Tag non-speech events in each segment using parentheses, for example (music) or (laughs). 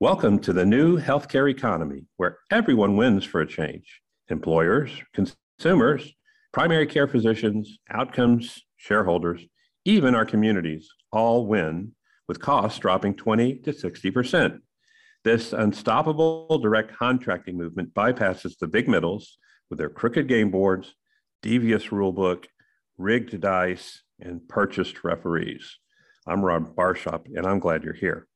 Welcome to the new healthcare economy where everyone wins for a change employers, consumers, primary care physicians, outcomes, shareholders, even our communities all win with costs dropping 20 to 60%. This unstoppable direct contracting movement bypasses the big middles with their crooked game boards, devious rulebook, rigged dice, and purchased referees. I'm Ron Barshop, and I'm glad you're here.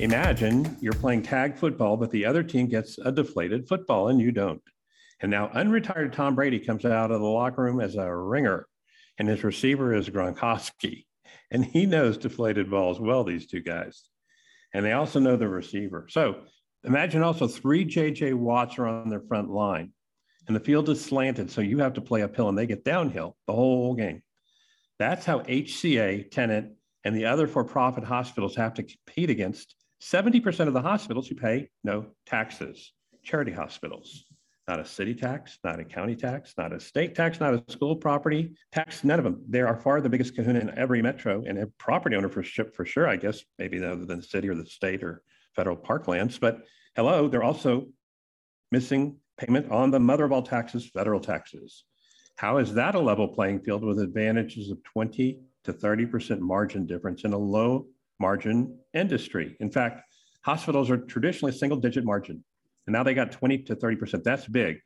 Imagine you're playing tag football, but the other team gets a deflated football and you don't. And now unretired Tom Brady comes out of the locker room as a ringer, and his receiver is Gronkowski. (laughs) And he knows deflated balls well, these two guys. And they also know the receiver. So imagine also three JJ Watts are on their front line, and the field is slanted. So you have to play uphill, and they get downhill the whole game. That's how HCA, Tenet, and the other for profit hospitals have to compete against 70% of the hospitals who pay no taxes, charity hospitals. Not a city tax, not a county tax, not a state tax, not a school property tax, none of them. They are far the biggest kahuna in every metro and a property owner for, for sure, I guess, maybe other than the city or the state or federal parklands. But hello, they're also missing payment on the mother of all taxes, federal taxes. How is that a level playing field with advantages of 20 to 30% margin difference in a low margin industry. In fact, hospitals are traditionally single digit margin, and now they got 20 to 30%. That's big.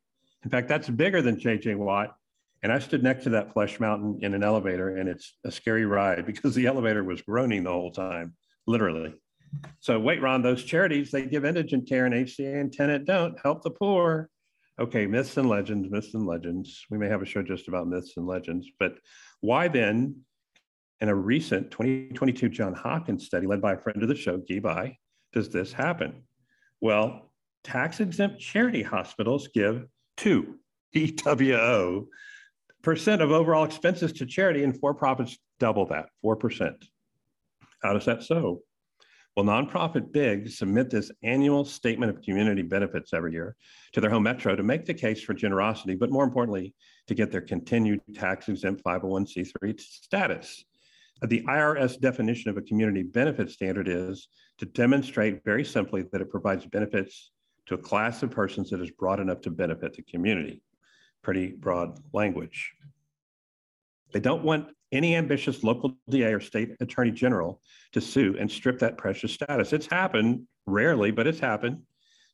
In fact, that's bigger than JJ Watt. And I stood next to that flesh mountain in an elevator, and it's a scary ride (laughs) because the elevator was groaning the whole time, literally. So, wait, Ron, those charities, they give indigent care, and HCA and Tenet don't help the poor. Okay, myths and legends, myths and legends. We may have a show just about myths and legends, but why then in a recent 2022 John Hopkins study led by a friend of the show, Ge Bai, does this happen? Well, tax exempt charity hospitals give two (laughs) EWO percent of overall expenses to charity, and for profits double that, 4%. How does that so? Well, nonprofit bigs submit this annual statement of community benefits every year to their home metro to make the case for generosity, but more importantly, to get their continued tax exempt 501c3 status. The IRS definition of a community benefit standard is to demonstrate very simply that it provides benefits to a class of persons that is broad enough to benefit the community. Pretty broad language. They don't want any ambitious local DA or state attorney general to sue and strip that precious status. It's happened rarely, but it's happened.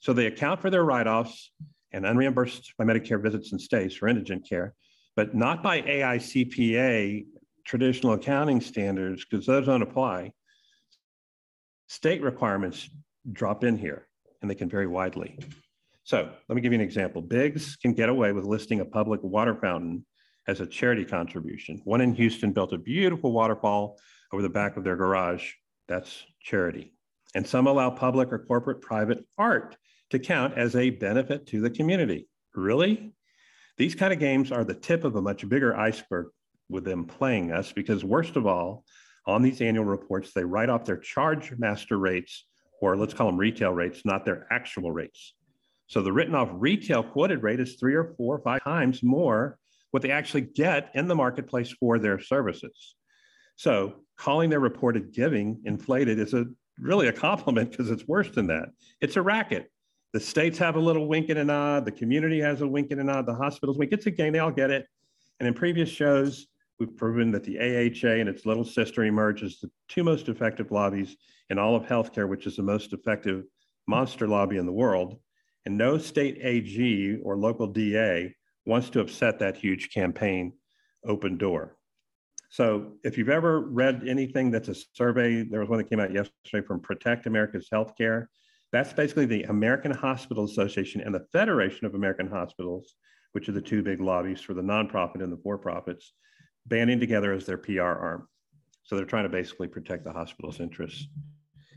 So they account for their write offs and unreimbursed by Medicare visits and stays for indigent care, but not by AICPA traditional accounting standards, because those don't apply, state requirements drop in here and they can vary widely. So let me give you an example. Biggs can get away with listing a public water fountain as a charity contribution. One in Houston built a beautiful waterfall over the back of their garage. That's charity. And some allow public or corporate private art to count as a benefit to the community. Really? These kind of games are the tip of a much bigger iceberg with them playing us because worst of all, on these annual reports, they write off their charge master rates, or let's call them retail rates, not their actual rates. So the written off retail quoted rate is three or four or five times more what they actually get in the marketplace for their services. So calling their reported giving inflated is a really a compliment because it's worse than that. It's a racket. The states have a little wink and a nod. The community has a wink and a nod. The hospitals wink. It's a game. They all get it. And in previous shows, We've proven that the AHA and its little sister emerge as the two most effective lobbies in all of healthcare, which is the most effective monster lobby in the world. And no state AG or local DA wants to upset that huge campaign open door. So if you've ever read anything that's a survey, there was one that came out yesterday from Protect America's Healthcare. That's basically the American Hospital Association and the Federation of American Hospitals, which are the two big lobbies for the nonprofit and the for-profits banding together as their PR arm. So they're trying to basically protect the hospital's interests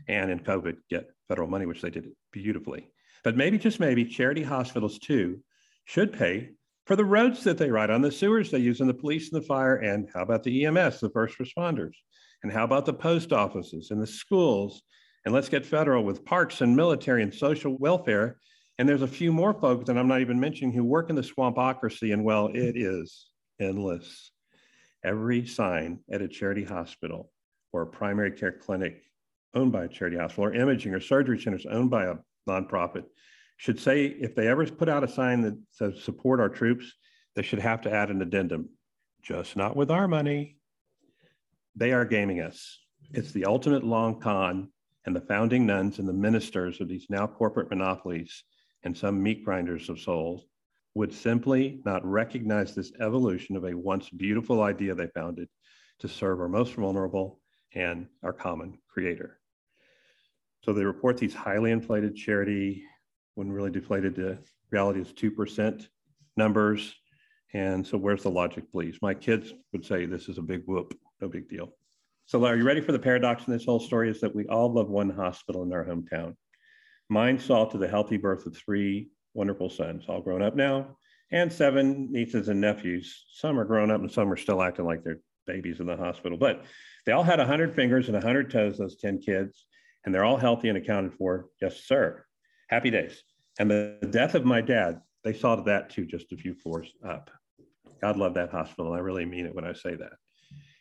and in COVID get federal money, which they did beautifully. But maybe, just maybe, charity hospitals too should pay for the roads that they ride on, the sewers they use, and the police and the fire. And how about the EMS, the first responders? And how about the post offices and the schools And let's get federal with parks and military and social welfare. And there's a few more folks that I'm not even mentioning who work in the swampocracy, and well, it is endless. Every sign at a charity hospital or a primary care clinic owned by a charity hospital or imaging or surgery centers owned by a nonprofit should say if they ever put out a sign that says support our troops, they should have to add an addendum, just not with our money. They are gaming us. It's the ultimate long con, and the founding nuns and the ministers of these now corporate monopolies and some meat grinders of souls would simply not recognize this evolution of a once beautiful idea they founded to serve our most vulnerable and our common creator. So they report these highly inflated charity, when really deflated the reality is 2% numbers. And so where's the logic, please? My kids would say this is a big whoop, no big deal. So are you ready for the paradox in this whole story is that we all love one hospital in our hometown. Mine saw to the healthy birth of three wonderful sons, all grown up now, and seven nieces and nephews. Some are grown up and some are still acting like they're babies in the hospital. But they all had 100 fingers and 100 toes, those 10 kids, and they're all healthy and accounted for. Yes, sir. Happy days. And the death of my dad, they saw that too, just a few floors up. God love that hospital. I really mean it when I say that.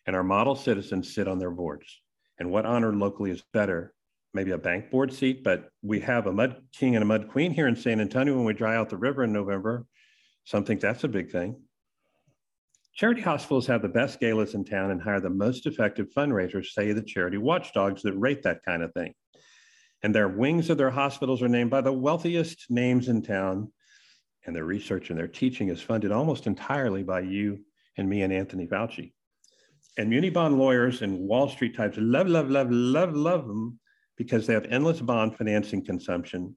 And our model citizens sit on their boards. And what honor locally is better? Maybe a bank board seat, but we have a mud king and a mud queen here in San Antonio when we dry out the river in November. Some think that's a big thing. Charity hospitals have the best galas in town and hire the most effective fundraisers, say the charity watchdogs that rate that kind of thing. And their wings of their hospitals are named by the wealthiest names in town. And their research and their teaching is funded almost entirely by you and me and Anthony Fauci. And muni bond lawyers and Wall Street types love, love, love, love, love them because they have endless bond financing consumption.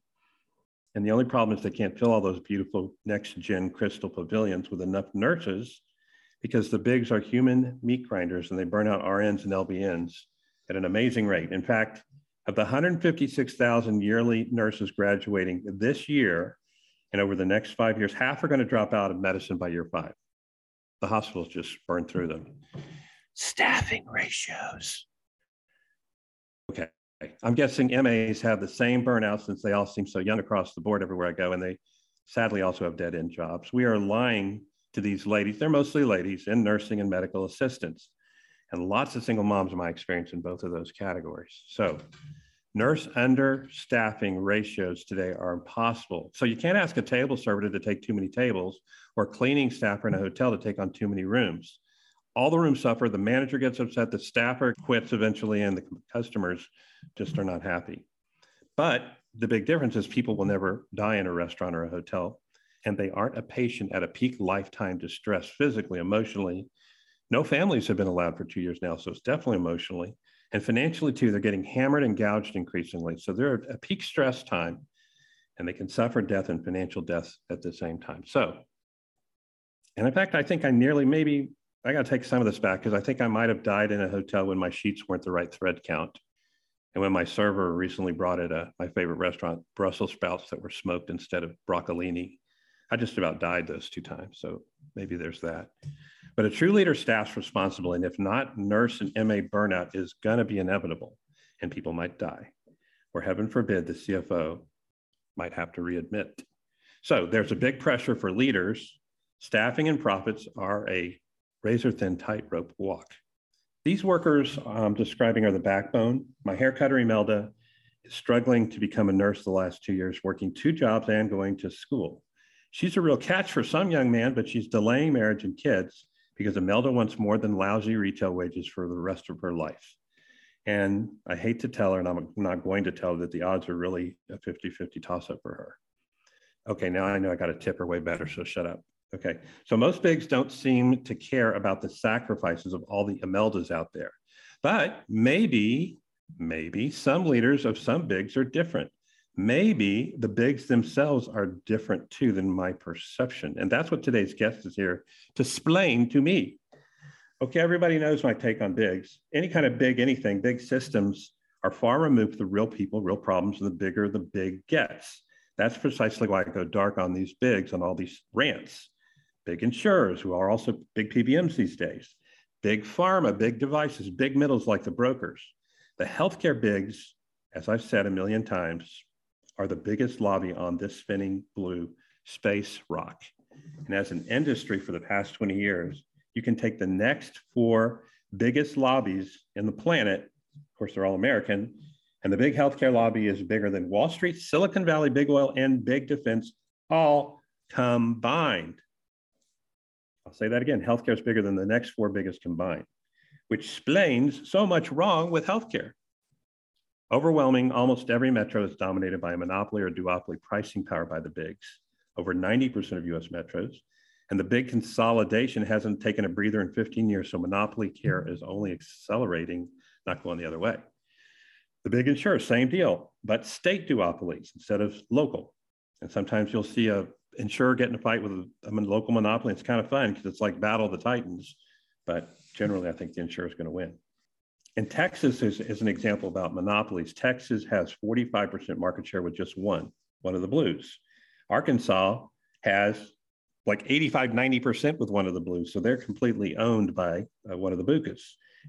And the only problem is they can't fill all those beautiful next gen crystal pavilions with enough nurses because the bigs are human meat grinders and they burn out RNs and LVNs at an amazing rate. In fact, of the 156,000 yearly nurses graduating this year and over the next five years, half are going to drop out of medicine by year five. The hospitals just burn through them. Staffing ratios. Okay. I'm guessing MAs have the same burnout since they all seem so young across the board everywhere I go, and they sadly also have dead end jobs. We are lying to these ladies. They're mostly ladies in nursing and medical assistants, and lots of single moms in my experience in both of those categories. So, nurse understaffing ratios today are impossible. So, you can't ask a table server to take too many tables or cleaning staffer in a hotel to take on too many rooms. All the rooms suffer, the manager gets upset, the staffer quits eventually, and the customers just are not happy. But the big difference is people will never die in a restaurant or a hotel and they aren't a patient at a peak lifetime distress physically, emotionally. No families have been allowed for two years now, so it's definitely emotionally. And financially, too, they're getting hammered and gouged increasingly. So they're at a peak stress time and they can suffer death and financial death at the same time. So, and in fact, I think I nearly maybe, I got to take some of this back because I think I might have died in a hotel when my sheets weren't the right thread count. And when my server recently brought it, uh, my favorite restaurant, Brussels sprouts that were smoked instead of broccolini. I just about died those two times. So maybe there's that. But a true leader staff's responsible. And if not, nurse and MA burnout is going to be inevitable and people might die. Or heaven forbid, the CFO might have to readmit. So there's a big pressure for leaders. Staffing and profits are a razor thin tightrope walk. These workers I'm describing are the backbone. My hair cutter Imelda is struggling to become a nurse the last two years, working two jobs and going to school. She's a real catch for some young man, but she's delaying marriage and kids because Imelda wants more than lousy retail wages for the rest of her life. And I hate to tell her, and I'm not going to tell her that the odds are really a 50 50 toss up for her. Okay, now I know I got to tip her way better, so shut up. Okay, so most bigs don't seem to care about the sacrifices of all the Imeldas out there. But maybe, maybe some leaders of some bigs are different maybe the bigs themselves are different too than my perception. And that's what today's guest is here to explain to me. Okay, everybody knows my take on bigs. Any kind of big anything, big systems are far removed from the real people, real problems, the bigger the big gets. That's precisely why I go dark on these bigs on all these rants. Big insurers, who are also big PBMs these days, big pharma, big devices, big middles like the brokers. The healthcare bigs as I've said a million times, are the biggest lobby on this spinning blue space rock. And as an industry for the past 20 years, you can take the next four biggest lobbies in the planet. Of course, they're all American. And the big healthcare lobby is bigger than Wall Street, Silicon Valley, big oil, and big defense all combined. I'll say that again healthcare is bigger than the next four biggest combined, which explains so much wrong with healthcare. Overwhelming, almost every metro is dominated by a monopoly or duopoly pricing power by the bigs. Over 90% of US metros. And the big consolidation hasn't taken a breather in 15 years. So monopoly care is only accelerating, not going the other way. The big insurers, same deal, but state duopolies instead of local. And sometimes you'll see a insurer get in a fight with a, a local monopoly. It's kind of fun because it's like Battle of the Titans. But generally, I think the insurer is going to win. And Texas is, is an example about monopolies. Texas has 45% market share with just one, one of the blues. Arkansas has like 85, 90% with one of the blues. So they're completely owned by uh, one of the BUCAs.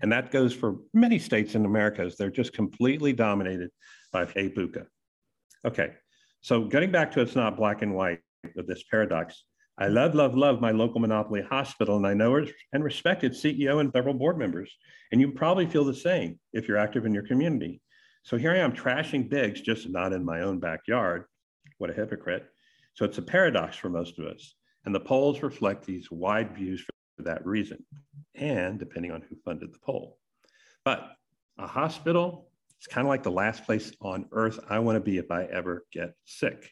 And that goes for many states in America. As they're just completely dominated by a BUCA. Okay, so getting back to it's not black and white with this paradox. I mm-hmm. love, love, love my local monopoly hospital, and I know and respect its CEO and several board members. And you probably feel the same if you're active in your community. So here I am trashing Biggs, just not in my own backyard. What a hypocrite. So it's a paradox for most of us. And the polls reflect these wide views for that reason, and depending on who funded the poll. But a hospital, it's kind of like the last place on earth I want to be if I ever get sick.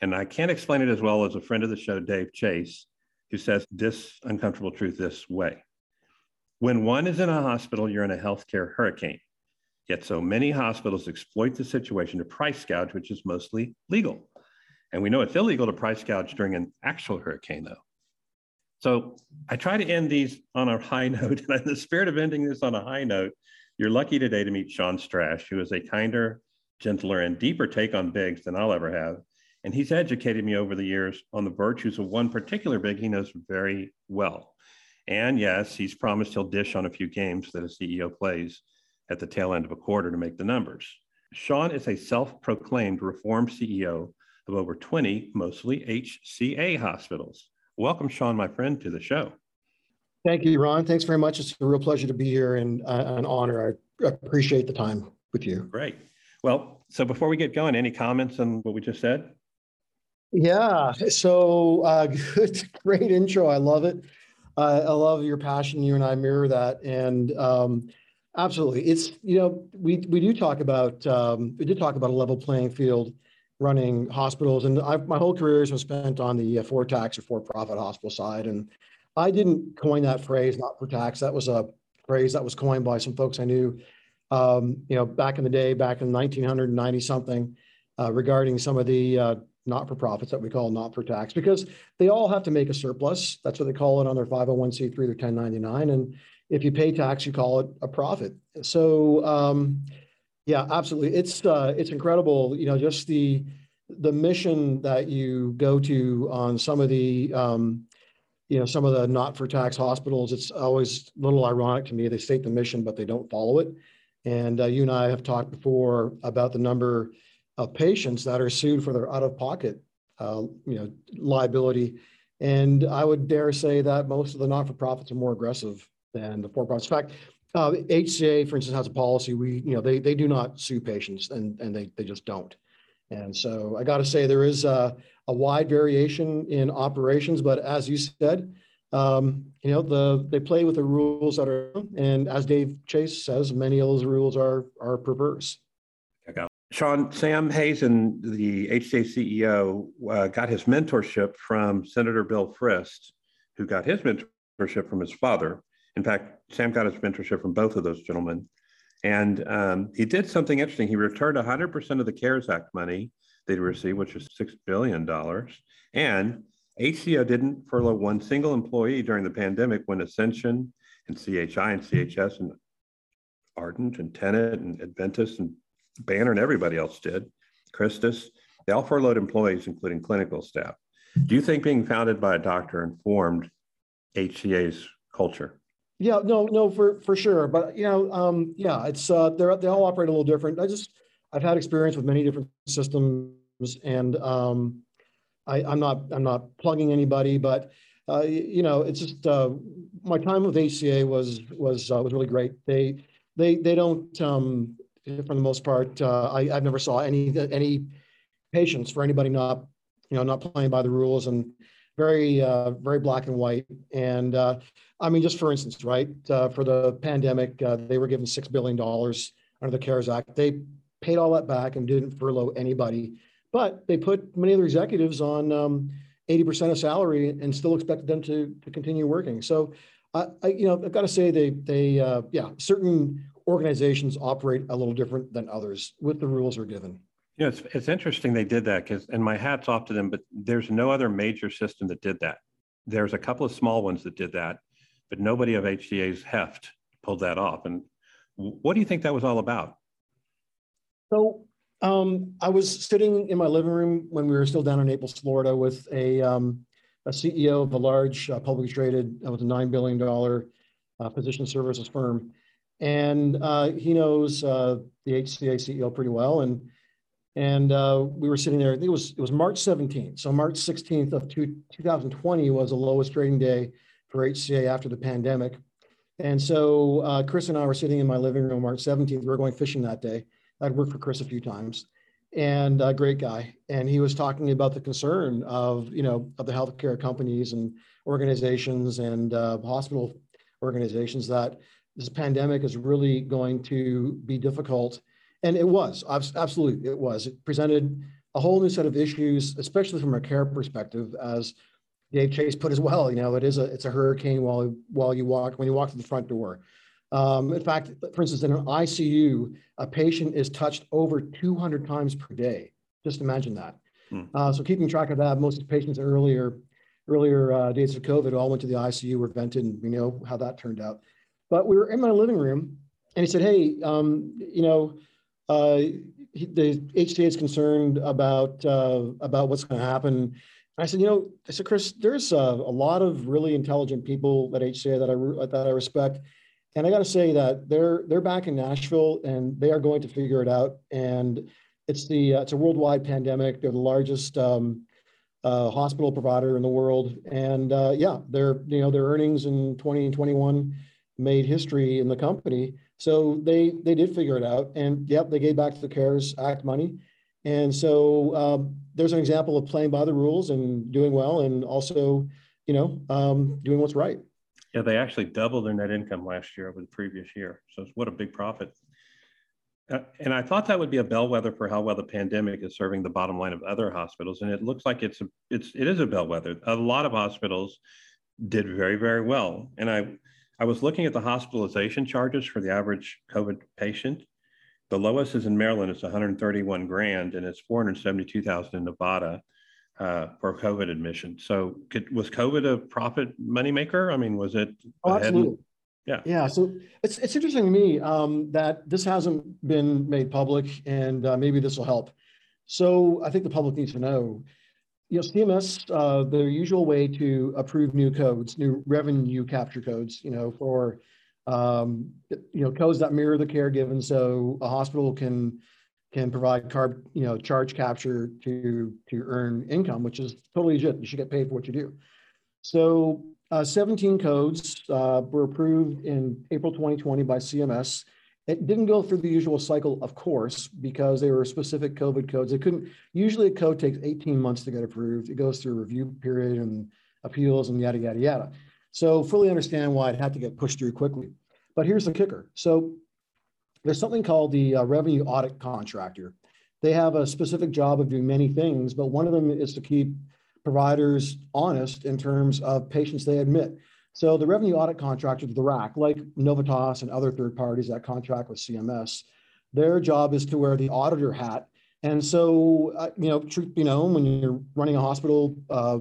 And I can't explain it as well as a friend of the show, Dave Chase, who says this uncomfortable truth this way. When one is in a hospital, you're in a healthcare hurricane. Yet so many hospitals exploit the situation to price gouge, which is mostly legal. And we know it's illegal to price gouge during an actual hurricane, though. So I try to end these on a high (laughs) note. And in the spirit of ending this on a high note, you're lucky today to meet Sean Strash, who is a kinder, gentler, and deeper take on Biggs than I'll ever have. And he's educated me over the years on the virtues of one particular big he knows very well. And yes, he's promised he'll dish on a few games that a CEO plays at the tail end of a quarter to make the numbers. Sean is a self proclaimed reform CEO of over 20, mostly HCA hospitals. Welcome, Sean, my friend, to the show. Thank you, Ron. Thanks very much. It's a real pleasure to be here and uh, an honor. I appreciate the time with you. Great. Well, so before we get going, any comments on what we just said? Yeah. So uh, (laughs) good, great intro. I love it. Uh, I love your passion. You and I mirror that, and um, absolutely, it's you know we we do talk about um, we did talk about a level playing field running hospitals, and I've, my whole career has been spent on the uh, for tax or for profit hospital side. And I didn't coin that phrase, not for tax. That was a phrase that was coined by some folks I knew, um, you know, back in the day, back in 1990 something, uh, regarding some of the uh, not for profits that we call not for tax, because they all have to make a surplus. That's what they call it on their 501c3, their 1099. And if you pay tax, you call it a profit. So, um, yeah, absolutely. It's uh, it's incredible. You know, just the the mission that you go to on some of the um, you know some of the not for tax hospitals. It's always a little ironic to me. They state the mission, but they don't follow it. And uh, you and I have talked before about the number of patients that are sued for their out of pocket uh, you know liability. And I would dare say that most of the not for profits are more aggressive than the for profits. In fact, uh, HCA, for instance, has a policy. We, you know, they they do not sue patients, and and they they just don't. And so I got to say there is a, a, wide variation in operations, but as you said, um, you know, the they play with the rules that are, and as Dave Chase says, many of those rules are are perverse. Sean, Sam Hazen, the HCA CEO, uh, got his mentorship from Senator Bill Frist, who got his mentorship from his father, in fact, Sam got his mentorship from both of those gentlemen. And um, he did something interesting. He returned 100% of the CARES Act money they'd received, which was $6 billion. And HCA didn't furlough one single employee during the pandemic when Ascension and CHI and CHS and Ardent and Tenet and Adventist and Banner and everybody else did, Christus, they all furloughed employees, including clinical staff. Do you think being founded by a doctor informed HCA's culture? Yeah, no, no, for for sure. But you know, um, yeah, it's uh, they're they all operate a little different. I just I've had experience with many different systems, and um, I, am not I'm not plugging anybody, but uh, you know, it's just uh, my time with HCA was was uh, was really great. They they they don't um, for the most part. Uh, I I've never saw any any patients for anybody not you know not playing by the rules and very uh, very black and white. And uh, I mean, just for instance, right for the pandemic, they were given six billion dollars under the CARES Act. They paid all that back and didn't furlough anybody, but they put many of the executives on. Um, 80% of salary and still expected them to, to continue working. So, I you know, I've got to say they, they, uh, yeah, certain organizations operate a little different than others with the rules are given. You know, it's, it's interesting they did that because, and my hat's off to them, but there's no other major system that did that. There's a couple of small ones that did that, but nobody of HCA's heft pulled that off. And what do you think that was all about? So um, I was sitting in my living room when we were still down in Naples, Florida, with a, um, a CEO of a large uh, publicly traded, uh, with a $9 billion uh, physician services firm. And uh, he knows uh, the HCA CEO pretty well. And, and uh, we were sitting there, I think it was, it was March 17th. So March 16th of two, 2020 was the lowest trading day for HCA after the pandemic. And so Chris and I were sitting in my living room March 17th. We were going fishing that day. I'd worked for Chris a few times and a great guy. And he was talking about the concern of, you know, of the healthcare companies and organizations and uh, hospital organizations that this pandemic is really going to be difficult. And it was, absolutely, it was. It presented a whole new set of issues, especially from a care perspective, as Dave Chase put as well. You know, it is a it's a hurricane while while you walk when you walk to the front door. Um, in fact, for instance, in an ICU, a patient is touched over 200 times per day. Just imagine that. Hmm. Uh, so keeping track of that, most of the patients earlier, earlier uh, days of COVID all went to the ICU, were vented, and we know how that turned out. But we were in my living room, and he said, "Hey, um, you know, uh, he, the HCA is concerned about uh, about what's going to happen." And I said, "You know," I said, "Chris, there's a lot of really intelligent people at HCA that I that I respect." And I got to say that they're they're back in Nashville and they are going to figure it out. And it's the uh, it's a worldwide pandemic. They're the largest um, uh, hospital provider in the world, and uh, yeah, their you know their earnings in 2021 made history in the company. So they they did figure it out, and yep, they gave back the CARES Act money. And so um, there's an example of playing by the rules and doing well, and also you know um, doing what's right. Yeah, they actually doubled their net income last year over the previous year. So what a big profit. Uh, and I thought that would be a bellwether for how well the pandemic is serving the bottom line of other hospitals. And it looks like it's a, it's it is a bellwether. A lot of hospitals did very very well. And I I was looking at the hospitalization charges for the average COVID patient. The lowest is in Maryland. It's 131 grand, and it's 472,000 in Nevada uh, for COVID admission. So could, was COVID a profit moneymaker? I mean, was it? Oh, absolutely. yeah. Yeah. So it's, it's interesting to me um, that this hasn't been made public and uh, maybe this will help. So I think the public needs to know, you know, CMS, uh, usual way to approve new codes, new revenue capture codes, you know, for, um, you know, codes that mirror the care given. So a hospital can can provide carb, you know, charge capture to to earn income, which is totally legit. You should get paid for what you do. So uh, 17 codes uh, were approved in April 2020 by CMS. It didn't go through the usual cycle, of course, because they were specific COVID codes. It couldn't. Usually, a code takes 18 months to get approved. It goes through a review period and appeals and yada yada yada. So fully understand why it had to get pushed through quickly. But here's the kicker. So there's something called the uh, revenue audit contractor. They have a specific job of doing many things, but one of them is to keep providers honest in terms of patients they admit. So the revenue audit contractor, the RAC, like Novitas and other third parties that contract with CMS, their job is to wear the auditor hat. And so, uh, you know, truth be known, when you're running a hospital uh,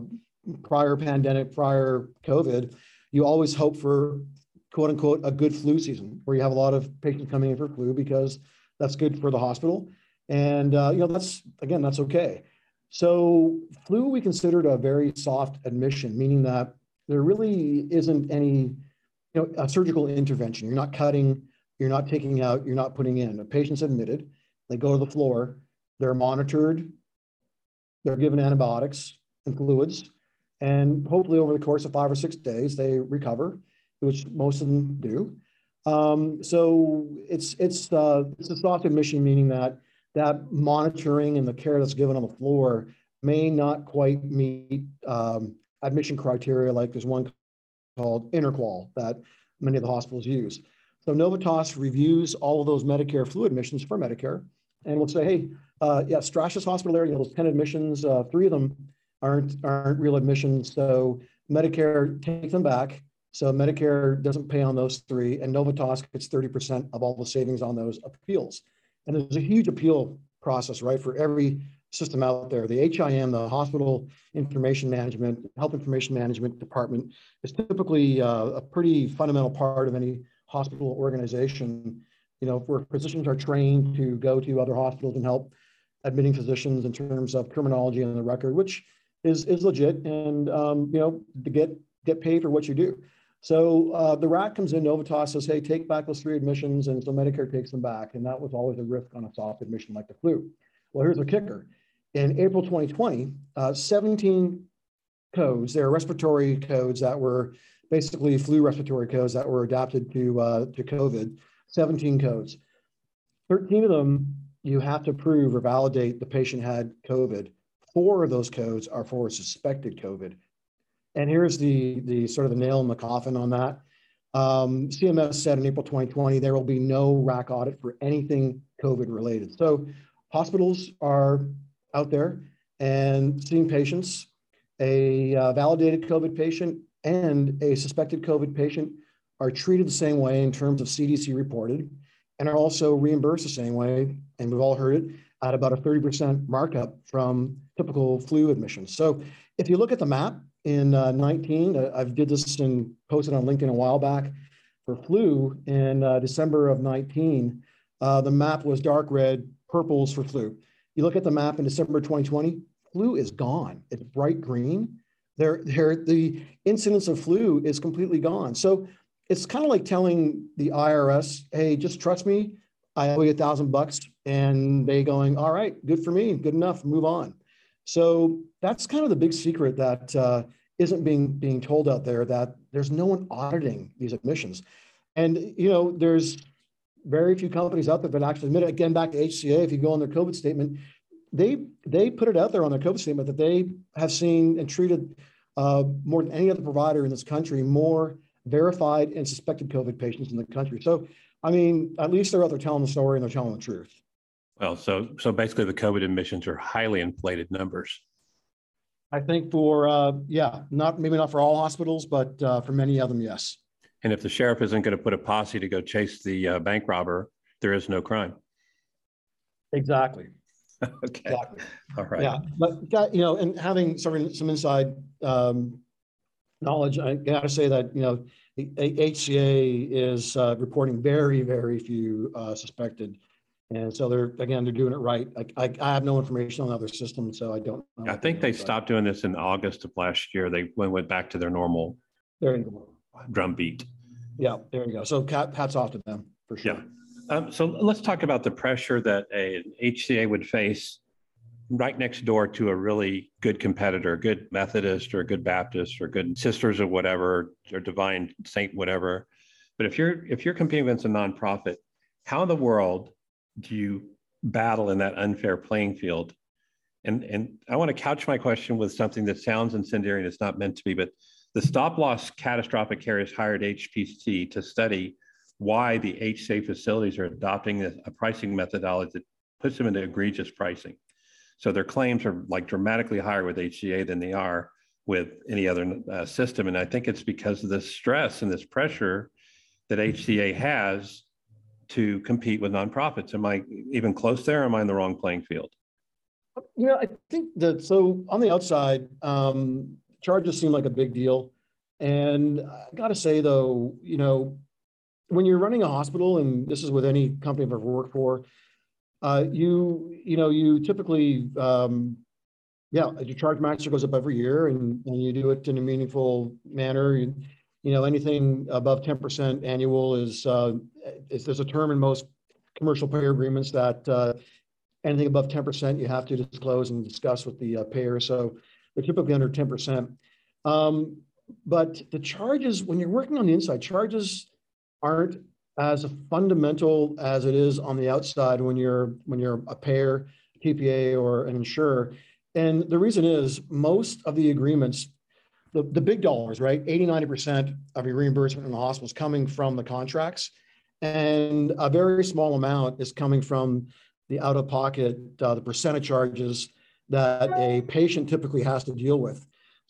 prior pandemic, prior COVID, you always hope for quote unquote a good flu season where you have a lot of patients coming in for flu because that's good for the hospital and uh, you know that's again that's okay so flu we considered a very soft admission meaning that there really isn't any you know a surgical intervention. You're not cutting you're not taking out you're not putting in. A patient's admitted. They go to the floor, they're monitored, they're given antibiotics and fluids, and hopefully over the course of five or six days, they recover, which most of them do. Um, so it's it's uh, it's a soft admission, meaning that that monitoring and the care that's given on the floor may not quite meet um, admission criteria. Like there's one called InterQual that many of the hospitals use. So Novitas reviews all of those Medicare flu admissions for Medicare, and will say, hey, uh, yeah, Strashus Hospital area, those 10 admissions, uh, three of them aren't aren't real admissions. So Medicare take them back so Medicare doesn't pay on those three, and Novitas gets 30% of all the savings on those appeals. And there's a huge appeal process, right, for every system out there. The HIM, the Hospital Information Management, Health Information Management Department, is typically uh, a pretty fundamental part of any hospital organization. You know, where physicians are trained to go to other hospitals and help admitting physicians in terms of terminology on the record, which is is legit, and um, you know, to get get paid for what you do. So uh, the RAC comes in, Novitas says, hey, take back those three admissions. And so Medicare takes them back. And that was always a risk on a soft admission like the flu. Well, here's the kicker. In April 2020, uh, 17 codes, there are respiratory codes that were basically flu respiratory codes that were adapted to, uh, to COVID, 17 codes. 13 of them, you have to prove or validate the patient had COVID. Four of those codes are for suspected COVID. And here's the, the sort of the nail in the coffin on that. Um, CMS said in April 2020, there will be no RAC audit for anything COVID related. So hospitals are out there and seeing patients. A uh, validated COVID patient and a suspected COVID patient are treated the same way in terms of CDC reported and are also reimbursed the same way. And we've all heard it at about a 30% markup from typical flu admissions. So if you look at the map, in uh, 19. Uh, I did this and posted on LinkedIn a while back for flu in uh, December of 19. Uh, the map was dark red, purples for flu. You look at the map in December 2020, flu is gone. It's bright green. There, there, the incidence of flu is completely gone. So it's kind of like telling the IRS, hey, just trust me. I owe you a thousand bucks. And they going, all right, good for me, good enough, move on. So that's kind of the big secret that uh, not being being told out there that there's no one auditing these admissions, and you know there's very few companies out there that actually admit it. Again, back to HCA, if you go on their COVID statement, they they put it out there on their COVID statement that they have seen and treated uh, more than any other provider in this country more verified and suspected COVID patients in the country. So, I mean, at least they're out there telling the story and they're telling the truth. Well, so so basically, the COVID admissions are highly inflated numbers. I think for uh, yeah, not maybe not for all hospitals, but uh, for many of them, yes. And if the sheriff isn't going to put a posse to go chase the uh, bank robber, there is no crime. Exactly. (laughs) okay. Exactly. All right. Yeah, but you know, and having some some inside um, knowledge, I got to say that you know, the HCA is uh, reporting very, very few uh, suspected and so they're, again, they're doing it right. I, I, I have no information on other systems, so I don't. know. I think they stopped doing this in August of last year. They went, went back to their normal you go. Drum beat. Yeah, there you go. So hats off to them for sure. Yeah. Um, so let's talk about the pressure that a HCA would face right next door to a really good competitor, a good Methodist or a good Baptist or good sisters or whatever, or divine saint, whatever. But if you're if you're competing against a nonprofit, how in the world do you battle in that unfair playing field? And, and I want to couch my question with something that sounds incendiary and it's not meant to be, but the stop loss catastrophic carriers hired HPC to study why the HCA facilities are adopting a, pricing methodology that puts them into egregious pricing. So their claims are like dramatically higher with HCA than they are with any other uh, system. And I think it's because of this stress and this pressure that HCA has to compete with nonprofits. Am I even close there? am I in the wrong playing field? You know, I think that so on the outside, um, charges seem like a big deal. And I got to say, though, you know, when you're running a hospital, and this is with any company I've ever worked for, uh, you you know you typically um, yeah your charge master goes up every year, and, and you do it in a meaningful manner. You, you know, anything above 10% annual is, uh, is, there's a term in most commercial payer agreements that uh, anything above 10%, you have to disclose and discuss with the uh, payer. So they're typically under 10%. Um, but the charges, when you're working on the inside, charges aren't as fundamental as it is on the outside when you're when you're a payer, TPA, or an insurer. And the reason is most of the agreements, the, the big dollars, right? 80, 90% of your reimbursement in the hospital is coming from the contracts. And a very small amount is coming from the out of pocket, uh, the percentage charges that a patient typically has to deal with.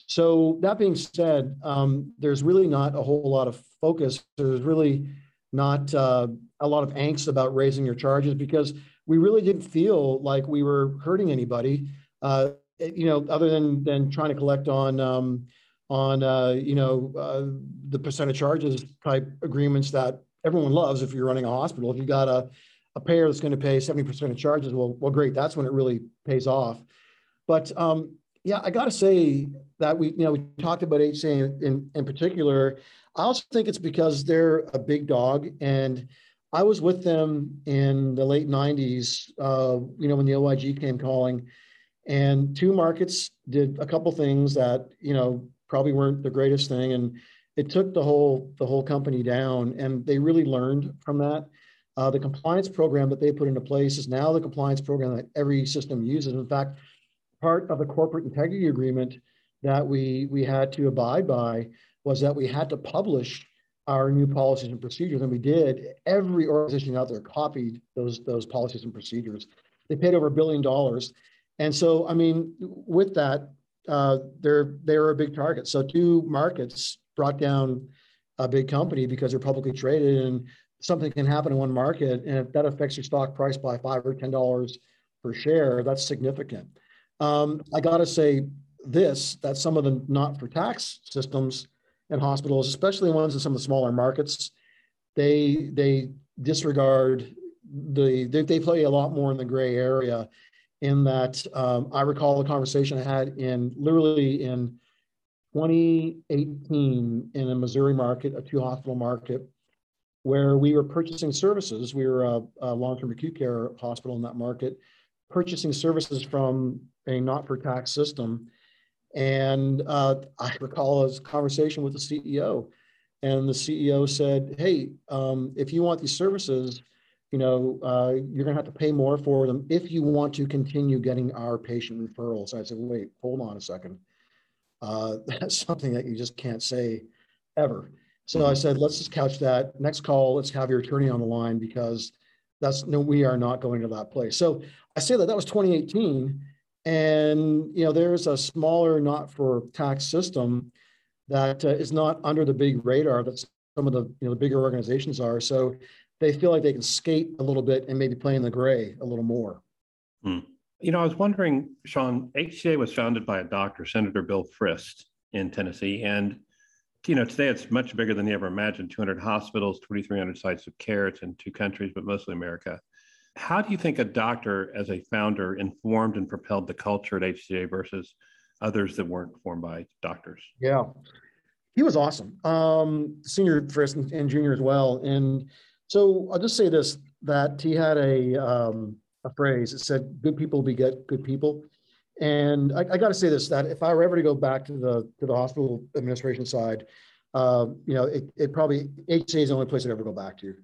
So that being said, um, there's really not a whole lot of focus. There's really not uh, a lot of angst about raising your charges because we really didn't feel like we were hurting anybody. Uh, you know, other than than trying to collect on um, on uh, you know uh, the percent of charges type agreements that everyone loves if you're running a hospital. If you got a a payer that's going to pay 70% of charges, well, well, great. That's when it really pays off. But um, yeah, I got to say that we, you know, we talked about HCA in, in, particular. I also think it's because they're a big dog, and I was with them in the late '90s. Uh, you know, when the OIG came calling, and two markets did a couple things that you know probably weren't the greatest thing, and it took the whole the whole company down. And they really learned from that. Uh, the compliance program that they put into place is now the compliance program that every system uses. In fact, part of the corporate integrity agreement that we, we had to abide by was that we had to publish our new policies and procedures, and we did. Every organization out there copied those, those policies and procedures. They paid over a billion dollars. And so, I mean, with that, uh, they're they're a big target. So two markets brought down a big company because they're publicly traded, and something can happen in one market, and if that affects your stock price by five or ten dollars per share, that's significant. Um, I got to say this: that some of the not-for-tax systems and hospitals, especially ones in some of the smaller markets, they they disregard the they, they play a lot more in the gray area. In that, um, I recall a conversation I had in literally in 2018 in a Missouri market, a two hospital market, where we were purchasing services. We were a, a long-term acute care hospital in that market, purchasing services from a not-for-tax system. And uh, I recall a conversation with the CEO, and the CEO said, "Hey, um, if you want these services, you know, uh, you're going to have to pay more for them if you want to continue getting our patient referrals." I said, "Wait, hold on a second. Uh, (laughs) that's something that you just can't say ever." So I said, let's just couch that. Next call, let's have your attorney on the line because that's no, we are not going to that place. So I say that that was 2018. And you know, there's a smaller not for tax system that uh, is not under the big radar that some of the you know the bigger organizations are. So they feel like they can skate a little bit and maybe play in the gray a little more. Hmm. You know, I was wondering, Sean, HCA was founded by a doctor, Senator Bill Frist in Tennessee, and you know, today it's much bigger than you ever imagined 200 hospitals, 2,300 sites of care. It's in two countries, but mostly America. How do you think a doctor, as a founder, informed and propelled the culture at HCA versus others that weren't formed by doctors? Yeah, he was awesome. Um, senior Frist and, and junior as well. And so I'll just say this: that he had a um, a phrase that said, "Good people beget good people." And I, I got to say this: that if I were ever to go back to the to the hospital administration side, uh, you know, it, it probably HCA is the only place I'd ever go back to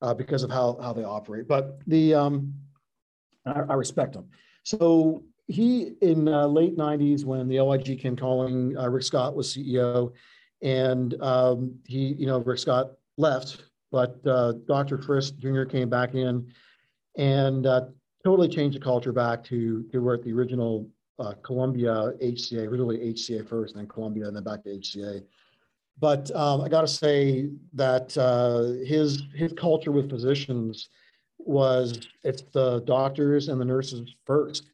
uh, because of how how they operate. But the um, I, I respect them. So he in uh, late '90s when the OIG came calling, uh, Rick Scott was CEO, and um, he, you know, Rick Scott left, but uh, Dr. Frist Jr. came back in, and uh, totally changed the culture back to to where the original uh, Columbia HCA, originally HCA first, and then Columbia, and then back to HCA. But um, I got to say that uh, his his culture with physicians was it's the doctors and the nurses first.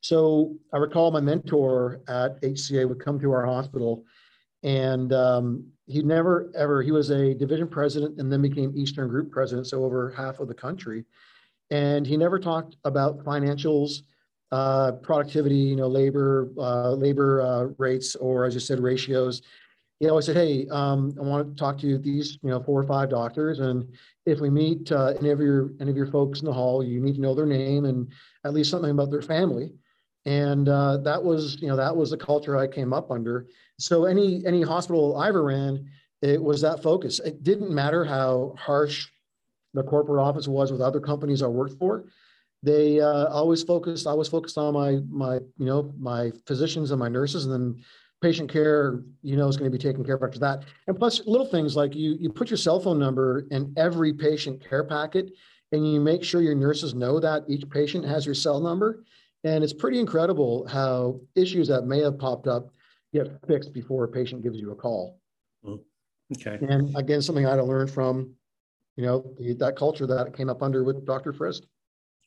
So I recall my mentor at HCA would come to our hospital, and um, he never ever he was a division president and then became Eastern Group president, so over half of the country, and he never talked about financials uh, productivity, you know, labor, uh, labor uh, rates, or as you said, ratios. he always said, "Hey, um, I want to talk to you, these, you know, four or five doctors, and if we meet uh, any of your any of your folks in the hall, you need to know their name and at least something about their family." And uh, that was, you know, that was the culture I came up under. So any any hospital I ever ran, it was that focus. It didn't matter how harsh the corporate office was with other companies I worked for. They uh, always focused. I was focused on my my you know my physicians and my nurses, and then patient care, you know, is going to be taken care of after that. And plus little things like you, you put your cell phone number in every patient care packet and you make sure your nurses know that each patient has your cell number. And it's pretty incredible how issues that may have popped up get fixed before a patient gives you a call. Okay. And again, something I had to learn from, you know, that culture that came up under with Dr. Frist.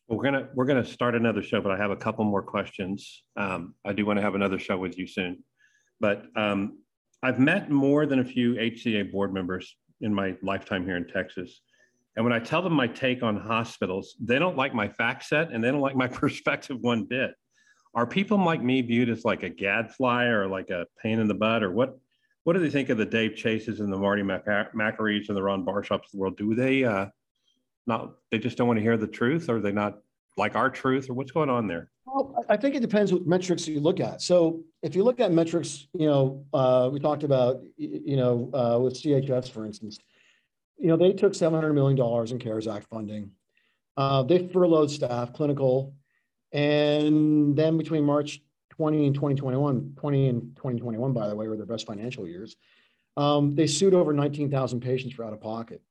We're gonna, we're gonna start another show, but I have a couple more questions. Um, I do want to have another show with you soon. But um, I've met more than a few HCA board members in my lifetime here in Texas. And when I tell them my take on hospitals, they don't like my fact set and they don't like my (laughs) perspective one bit. Are people like me viewed as like a gadfly or like a pain in the butt or what? What do they think of the Dave Chases and the Marty Mac- Makarys and the Ron Barshops of the world? Do they uh, not? They just don't want to hear the truth, or they not like our truth, or what's going on there? Well, I think it depends what metrics you look at. So if you look at metrics, you know, uh, we talked about, you know, uh, with CHS, for instance, you know, they took seven hundred million dollars in CARES Act funding. Uh, they furloughed staff, clinical, and then between March twenty and 2021, 20 and twenty twenty-one, by the way, were their best financial years. Um, they sued over nineteen thousand patients for out of pocket.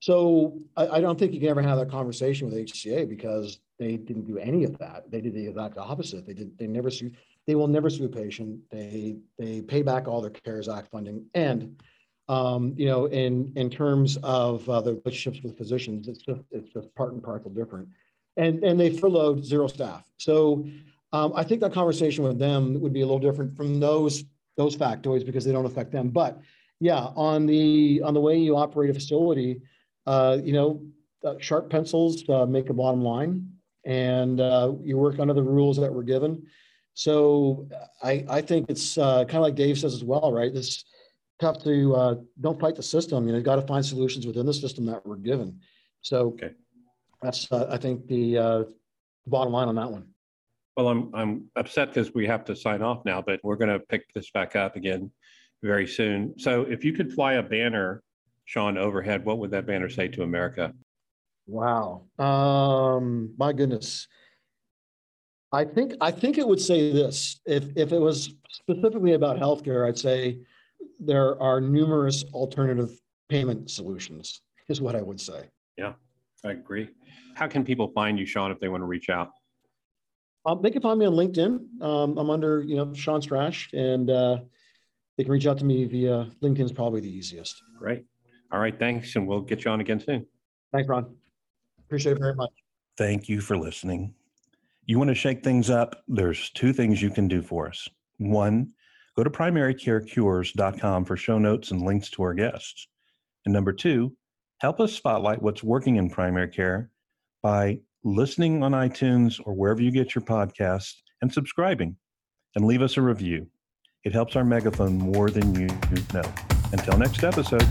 So I, I don't think you can ever have that conversation with HCA because they didn't do any of that. They did the exact opposite. They did, they never sue, they will never sue a patient. They, they pay back all their CARES Act funding. And, um, you know, in, in terms of uh, the relationships with physicians, it's just, it's just part and parcel different. And, and they furloughed zero staff. So um, I think that conversation with them would be a little different from those, those factoids because they don't affect them. But yeah, on the, on the way you operate a facility, uh, you know, uh, sharp pencils uh, make a bottom line and uh, you work under the rules that were given. So I, I think it's uh, kind of like Dave says as well, right? It's tough to uh, don't fight the system. You know, you got to find solutions within the system that we're given. So Okay. that's uh, I think the uh, bottom line on that one. Well, I'm I'm upset because we have to sign off now, but we're going to pick this back up again very soon. So if you could fly a banner, Sean, overhead, what would that banner say to America? Wow. Um, my goodness. I think I think it would say this. If if it was specifically about healthcare, I'd say there are numerous alternative payment solutions, is what I would say. Yeah, I agree. How can people find you, Sean, if they want to reach out? Um, they can find me on LinkedIn. Um, I'm under, you know, Sean Strash, and uh, they can reach out to me via LinkedIn is probably the easiest. Great. All right. Thanks. And we'll get you on again soon. Thanks, Ron. Appreciate it very much. Thank you for listening. You want to shake things up? There's two things you can do for us. One, go to primarycarecures.com for show notes and links to our guests. And number two, help us spotlight what's working in primary care by listening on iTunes or wherever you get your podcasts and subscribing and leave us a review. It helps our megaphone more than you know. Until next episode.